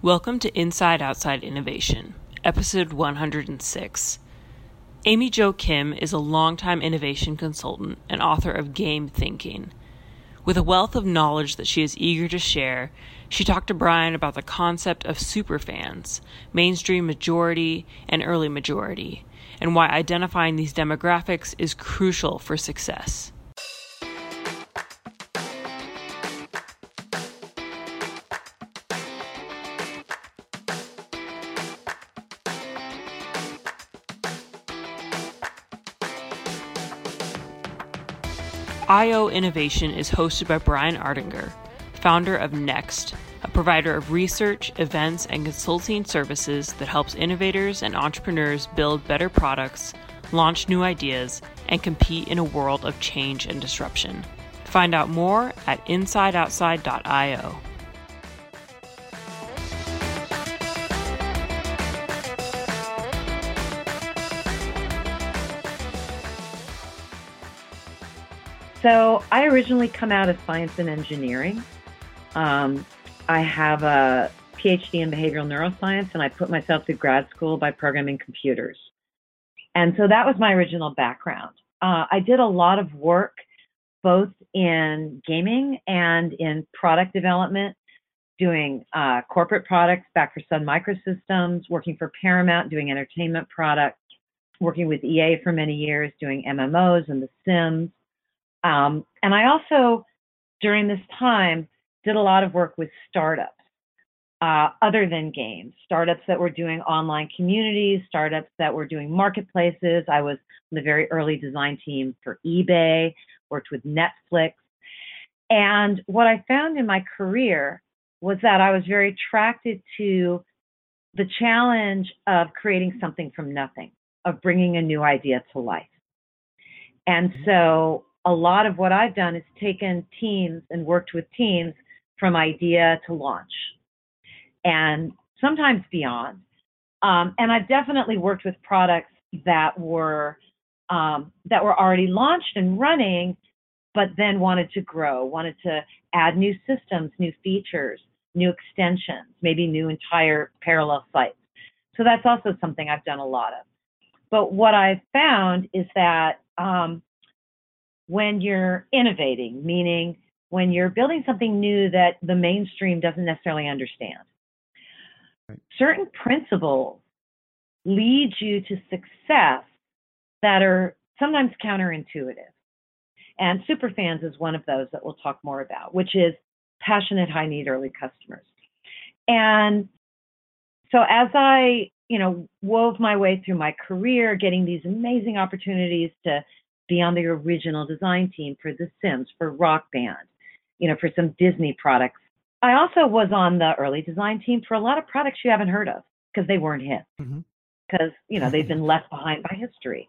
Welcome to Inside Outside Innovation, episode 106. Amy Jo Kim is a longtime innovation consultant and author of Game Thinking. With a wealth of knowledge that she is eager to share, she talked to Brian about the concept of superfans, mainstream majority, and early majority, and why identifying these demographics is crucial for success. IO Innovation is hosted by Brian Ardinger, founder of Next, a provider of research, events, and consulting services that helps innovators and entrepreneurs build better products, launch new ideas, and compete in a world of change and disruption. Find out more at insideoutside.io. So I originally come out of science and engineering. Um, I have a PhD in behavioral neuroscience, and I put myself through grad school by programming computers. And so that was my original background. Uh, I did a lot of work both in gaming and in product development, doing uh, corporate products back for Sun Microsystems, working for Paramount, doing entertainment products, working with EA for many years, doing MMOs and The Sims. Um, and I also, during this time, did a lot of work with startups uh, other than games, startups that were doing online communities, startups that were doing marketplaces. I was on the very early design team for eBay, worked with Netflix. And what I found in my career was that I was very attracted to the challenge of creating something from nothing, of bringing a new idea to life. And mm-hmm. so a lot of what I've done is taken teams and worked with teams from idea to launch and sometimes beyond. Um, and I've definitely worked with products that were um, that were already launched and running, but then wanted to grow, wanted to add new systems, new features, new extensions, maybe new entire parallel sites. So that's also something I've done a lot of. But what I've found is that um, when you're innovating, meaning when you're building something new that the mainstream doesn't necessarily understand. Right. Certain principles lead you to success that are sometimes counterintuitive. And superfans is one of those that we'll talk more about, which is passionate, high need early customers. And so as I, you know, wove my way through my career, getting these amazing opportunities to be on the original design team for The Sims, for Rock Band, you know, for some Disney products. I also was on the early design team for a lot of products you haven't heard of because they weren't hit, because mm-hmm. you know they've been left behind by history.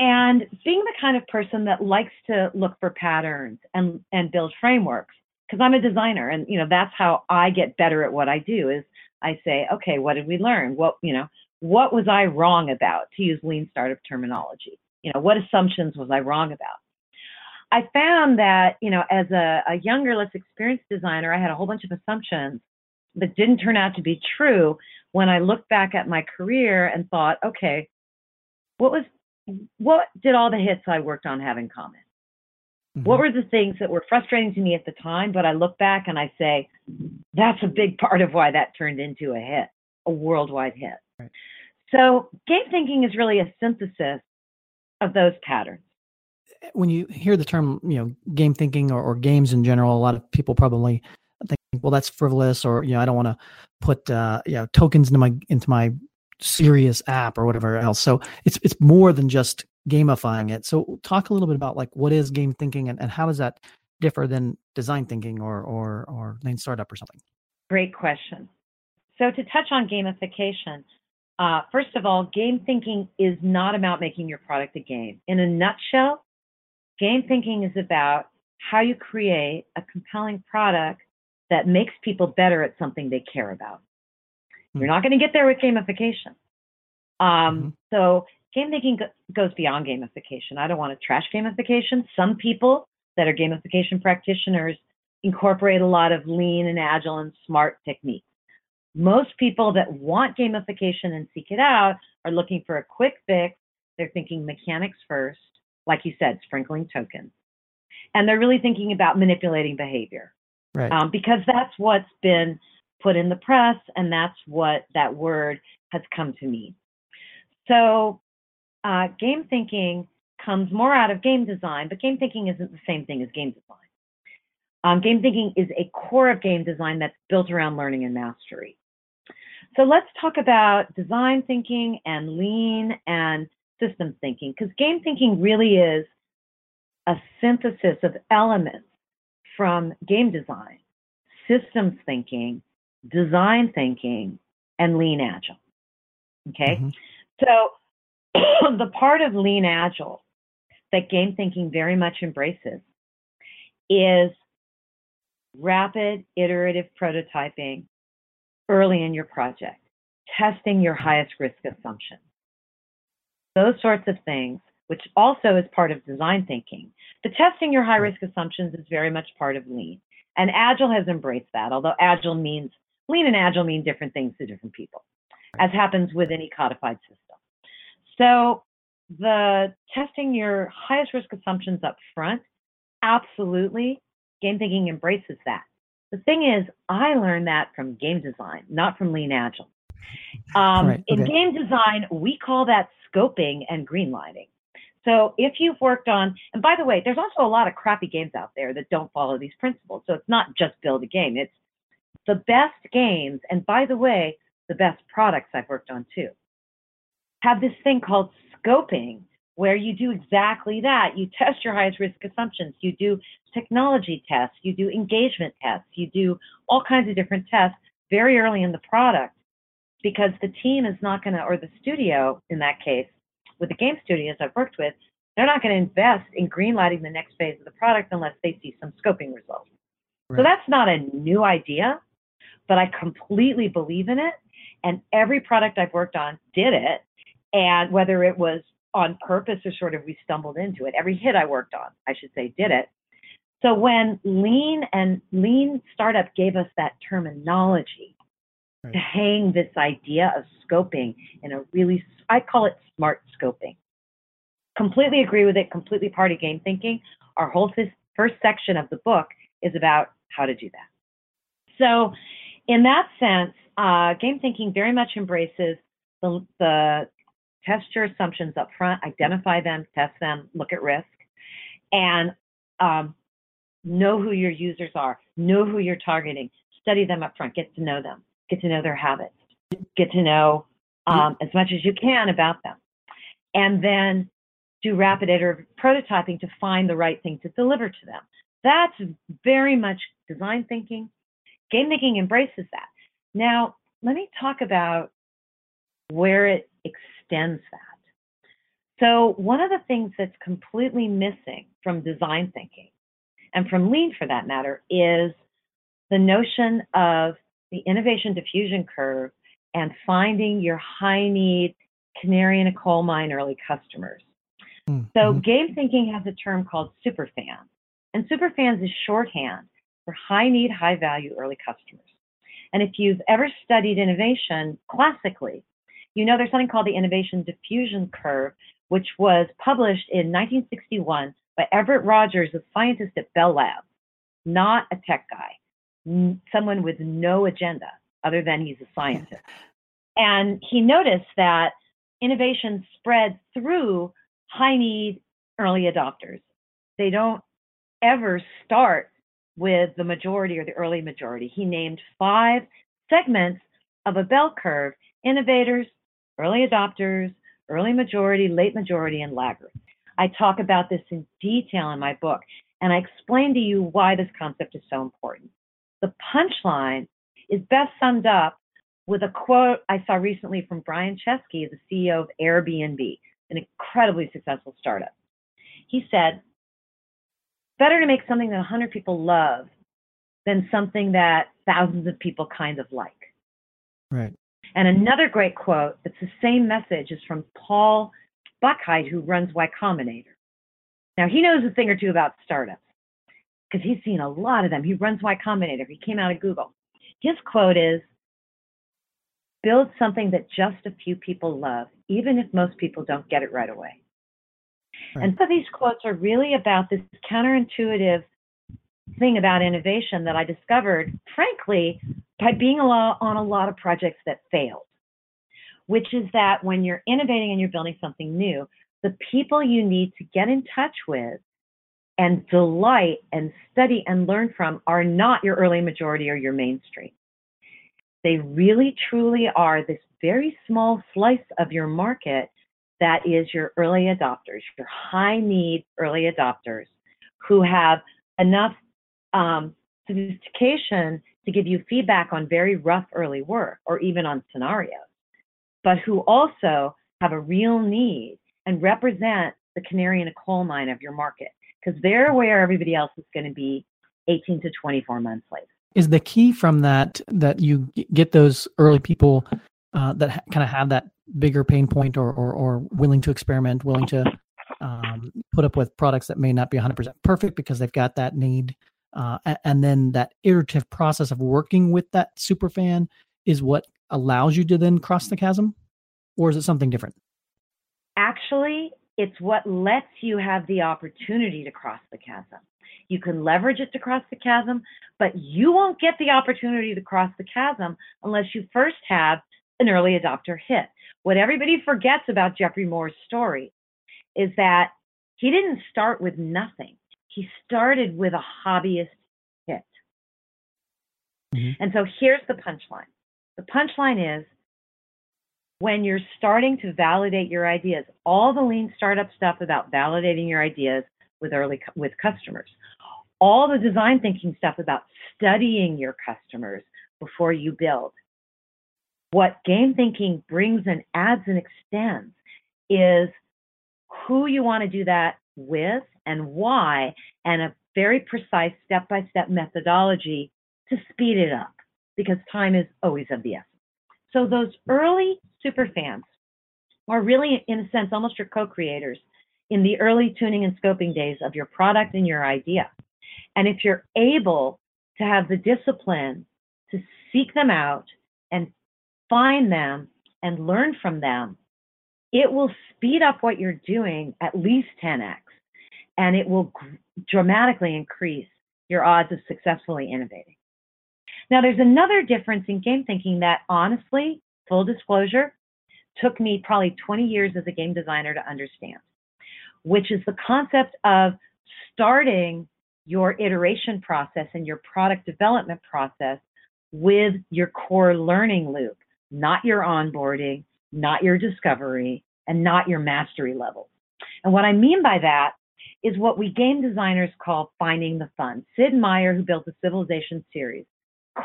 And being the kind of person that likes to look for patterns and and build frameworks, because I'm a designer, and you know that's how I get better at what I do. Is I say, okay, what did we learn? What you know, what was I wrong about? To use lean startup terminology you know, what assumptions was I wrong about? I found that, you know, as a, a younger, less experienced designer, I had a whole bunch of assumptions that didn't turn out to be true when I looked back at my career and thought, okay, what was what did all the hits I worked on have in common? Mm-hmm. What were the things that were frustrating to me at the time, but I look back and I say, that's a big part of why that turned into a hit, a worldwide hit. Right. So game thinking is really a synthesis of those patterns. When you hear the term, you know, game thinking or, or games in general, a lot of people probably think, well, that's frivolous, or you know, I don't want to put uh, you know tokens into my into my serious app or whatever else. So it's it's more than just gamifying it. So talk a little bit about like what is game thinking and, and how does that differ than design thinking or or or lean startup or something? Great question. So to touch on gamification, uh, first of all, game thinking is not about making your product a game. In a nutshell, game thinking is about how you create a compelling product that makes people better at something they care about. Mm-hmm. You're not going to get there with gamification. Um, mm-hmm. So, game thinking go- goes beyond gamification. I don't want to trash gamification. Some people that are gamification practitioners incorporate a lot of lean and agile and smart techniques. Most people that want gamification and seek it out are looking for a quick fix. They're thinking mechanics first, like you said, sprinkling tokens. And they're really thinking about manipulating behavior. Right. Um, because that's what's been put in the press and that's what that word has come to mean. So, uh, game thinking comes more out of game design, but game thinking isn't the same thing as game design. Um, game thinking is a core of game design that's built around learning and mastery. So let's talk about design thinking and lean and systems thinking, because game thinking really is a synthesis of elements from game design, systems thinking, design thinking, and lean agile. Okay, mm-hmm. so the part of lean agile that game thinking very much embraces is rapid iterative prototyping early in your project, testing your highest risk assumptions. Those sorts of things, which also is part of design thinking. The testing your high risk assumptions is very much part of lean. And agile has embraced that, although agile means lean and agile mean different things to different people, as happens with any codified system. So the testing your highest risk assumptions up front, absolutely, game thinking embraces that. The thing is, I learned that from game design, not from lean agile. Um, right, okay. In game design, we call that scoping and greenlighting. So if you've worked on, and by the way, there's also a lot of crappy games out there that don't follow these principles. So it's not just build a game, it's the best games, and by the way, the best products I've worked on too, have this thing called scoping where you do exactly that. You test your highest risk assumptions. You do technology tests. You do engagement tests. You do all kinds of different tests very early in the product because the team is not going to, or the studio in that case, with the game studios I've worked with, they're not going to invest in greenlighting the next phase of the product unless they see some scoping results. Right. So that's not a new idea, but I completely believe in it. And every product I've worked on did it. And whether it was on purpose or sort of we stumbled into it, every hit I worked on, I should say, did it. So when lean and lean startup gave us that terminology right. to hang this idea of scoping in a really, I call it smart scoping. Completely agree with it, completely party game thinking. Our whole first section of the book is about how to do that. So, in that sense, uh, game thinking very much embraces the, the test your assumptions up front, identify them, test them, look at risk, and um, know who your users are, know who you're targeting, study them up front, get to know them, get to know their habits, get to know um, as much as you can about them. And then do rapid iterative prototyping to find the right thing to deliver to them. That's very much design thinking. Game thinking embraces that. Now, let me talk about where it extends that. So, one of the things that's completely missing from design thinking and from lean for that matter, is the notion of the innovation diffusion curve and finding your high need canary in a coal mine early customers. Mm-hmm. So game thinking has a term called superfans. And superfans is shorthand for high need, high value early customers. And if you've ever studied innovation classically, you know there's something called the innovation diffusion curve, which was published in 1961 by Everett Rogers, a scientist at Bell Labs, not a tech guy, someone with no agenda other than he's a scientist. And he noticed that innovation spread through high need early adopters. They don't ever start with the majority or the early majority. He named five segments of a bell curve innovators, early adopters, early majority, late majority, and laggards. I talk about this in detail in my book, and I explain to you why this concept is so important. The punchline is best summed up with a quote I saw recently from Brian Chesky, the CEO of Airbnb, an incredibly successful startup. He said, Better to make something that 100 people love than something that thousands of people kind of like. Right. And another great quote, it's the same message, is from Paul Buchheit, who runs Y Combinator. Now, he knows a thing or two about startups because he's seen a lot of them. He runs Y Combinator. He came out of Google. His quote is build something that just a few people love, even if most people don't get it right away. Right. And so these quotes are really about this counterintuitive thing about innovation that I discovered, frankly, by being a lot, on a lot of projects that failed, which is that when you're innovating and you're building something new, the people you need to get in touch with and delight and study and learn from are not your early majority or your mainstream. They really truly are this very small slice of your market that is your early adopters, your high need early adopters who have enough um, sophistication to give you feedback on very rough early work or even on scenarios, but who also have a real need and represent the canary in a coal mine of your market because they're where everybody else is going to be 18 to 24 months later. Is the key from that that you get those early people uh, that ha- kind of have that bigger pain point or, or, or willing to experiment, willing to um, put up with products that may not be 100% perfect because they've got that need. Uh, and then that iterative process of working with that super fan is what allows you to then cross the chasm? Or is it something different? Actually, it's what lets you have the opportunity to cross the chasm. You can leverage it to cross the chasm, but you won't get the opportunity to cross the chasm unless you first have an early adopter hit. What everybody forgets about Geoffrey Moore's story is that he didn't start with nothing. He started with a hobbyist kit. Mm-hmm. And so here's the punchline. The punchline is when you're starting to validate your ideas, all the lean startup stuff about validating your ideas with early with customers, all the design thinking stuff about studying your customers before you build, what game thinking brings and adds and extends is who you want to do that with and why, and a very precise step by step methodology to speed it up because time is always of the essence. So, those early super fans are really, in a sense, almost your co creators in the early tuning and scoping days of your product and your idea. And if you're able to have the discipline to seek them out and find them and learn from them, it will speed up what you're doing at least 10x and it will dramatically increase your odds of successfully innovating. Now, there's another difference in game thinking that honestly, full disclosure, took me probably 20 years as a game designer to understand, which is the concept of starting your iteration process and your product development process with your core learning loop not your onboarding, not your discovery, and not your mastery level. And what I mean by that is what we game designers call finding the fun. Sid Meier, who built the Civilization series,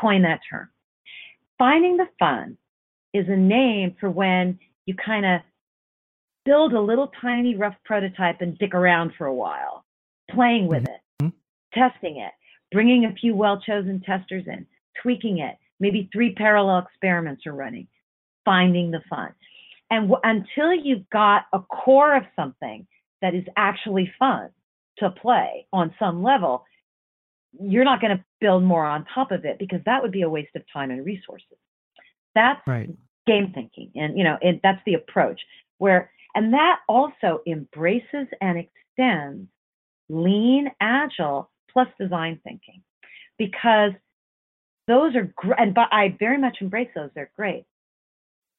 coined that term. Finding the fun is a name for when you kind of build a little tiny rough prototype and dick around for a while, playing with it, mm-hmm. testing it, bringing a few well chosen testers in, tweaking it, maybe three parallel experiments are running, finding the fun. And w- until you've got a core of something that is actually fun to play on some level, you're not going to build more on top of it because that would be a waste of time and resources. That's right. game thinking. And, you know, it, that's the approach where, and that also embraces and extends lean, agile plus design thinking because those are great, and but I very much embrace those. They're great.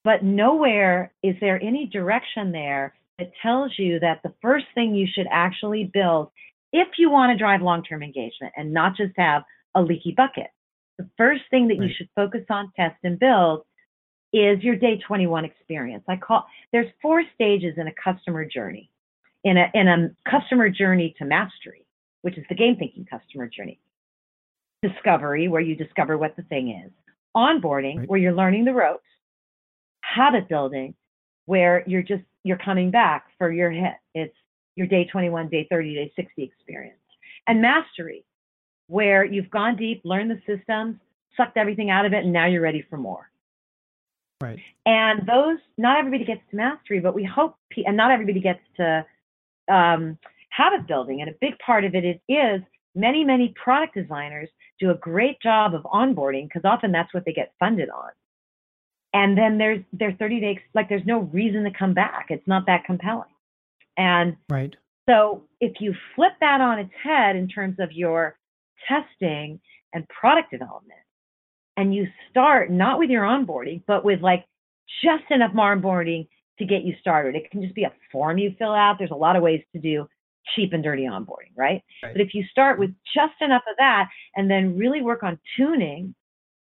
But nowhere is there any direction there that tells you that the first thing you should actually build, if you want to drive long-term engagement and not just have a leaky bucket, the first thing that right. you should focus on, test, and build is your day 21 experience. I call there's four stages in a customer journey. In a in a customer journey to mastery, which is the game thinking customer journey discovery, where you discover what the thing is, onboarding, right. where you're learning the ropes, habit building, where you're just you're coming back for your hit. It's your day 21, day 30, day 60 experience, and mastery, where you've gone deep, learned the systems, sucked everything out of it, and now you're ready for more. Right. And those, not everybody gets to mastery, but we hope, and not everybody gets to um, habit building. And a big part of it is, is many, many product designers do a great job of onboarding because often that's what they get funded on. And then there's their 30 days like there's no reason to come back. It's not that compelling. And right. so if you flip that on its head in terms of your testing and product development and you start not with your onboarding but with like just enough onboarding to get you started it can just be a form you fill out. There's a lot of ways to do cheap and dirty onboarding right, right. but if you start with just enough of that and then really work on tuning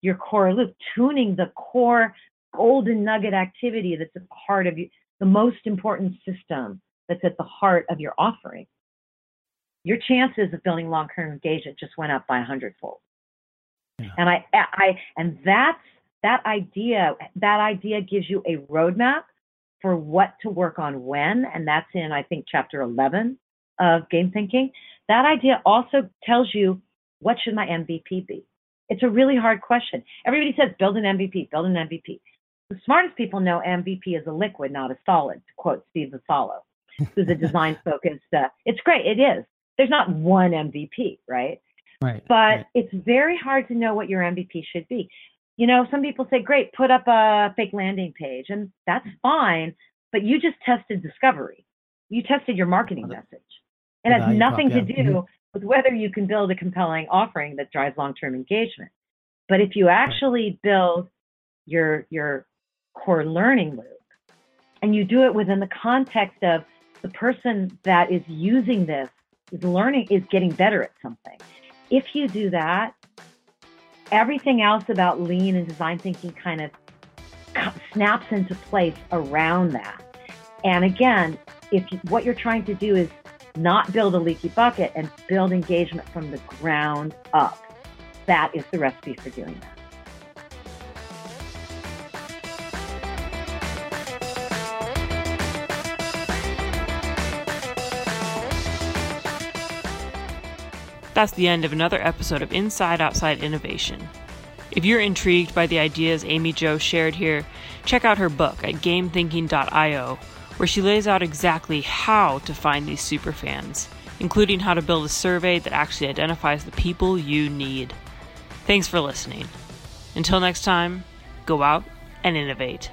your core loop, tuning the core golden nugget activity that's at the heart of you, the most important system that's at the heart of your offering, your chances of building long-term engagement just went up by a hundredfold. Yeah. And I, I, and that's that idea. That idea gives you a roadmap for what to work on when, and that's in I think chapter 11 of Game Thinking. That idea also tells you what should my MVP be. It's a really hard question. Everybody says build an MVP, build an MVP. The smartest people know MVP is a liquid, not a solid, to quote Steve Vassallo, who's a design focused. Uh, it's great, it is. There's not one MVP, right? Right. But right. it's very hard to know what your MVP should be. You know, some people say, great, put up a fake landing page, and that's fine, but you just tested discovery. You tested your marketing message. It has nothing prop, yeah. to do mm-hmm with whether you can build a compelling offering that drives long-term engagement. But if you actually build your your core learning loop and you do it within the context of the person that is using this is learning is getting better at something. If you do that, everything else about lean and design thinking kind of snaps into place around that. And again, if you, what you're trying to do is not build a leaky bucket and build engagement from the ground up. That is the recipe for doing that. That's the end of another episode of Inside Outside Innovation. If you're intrigued by the ideas Amy Jo shared here, check out her book at gamethinking.io where she lays out exactly how to find these superfans, including how to build a survey that actually identifies the people you need. Thanks for listening. Until next time, go out and innovate.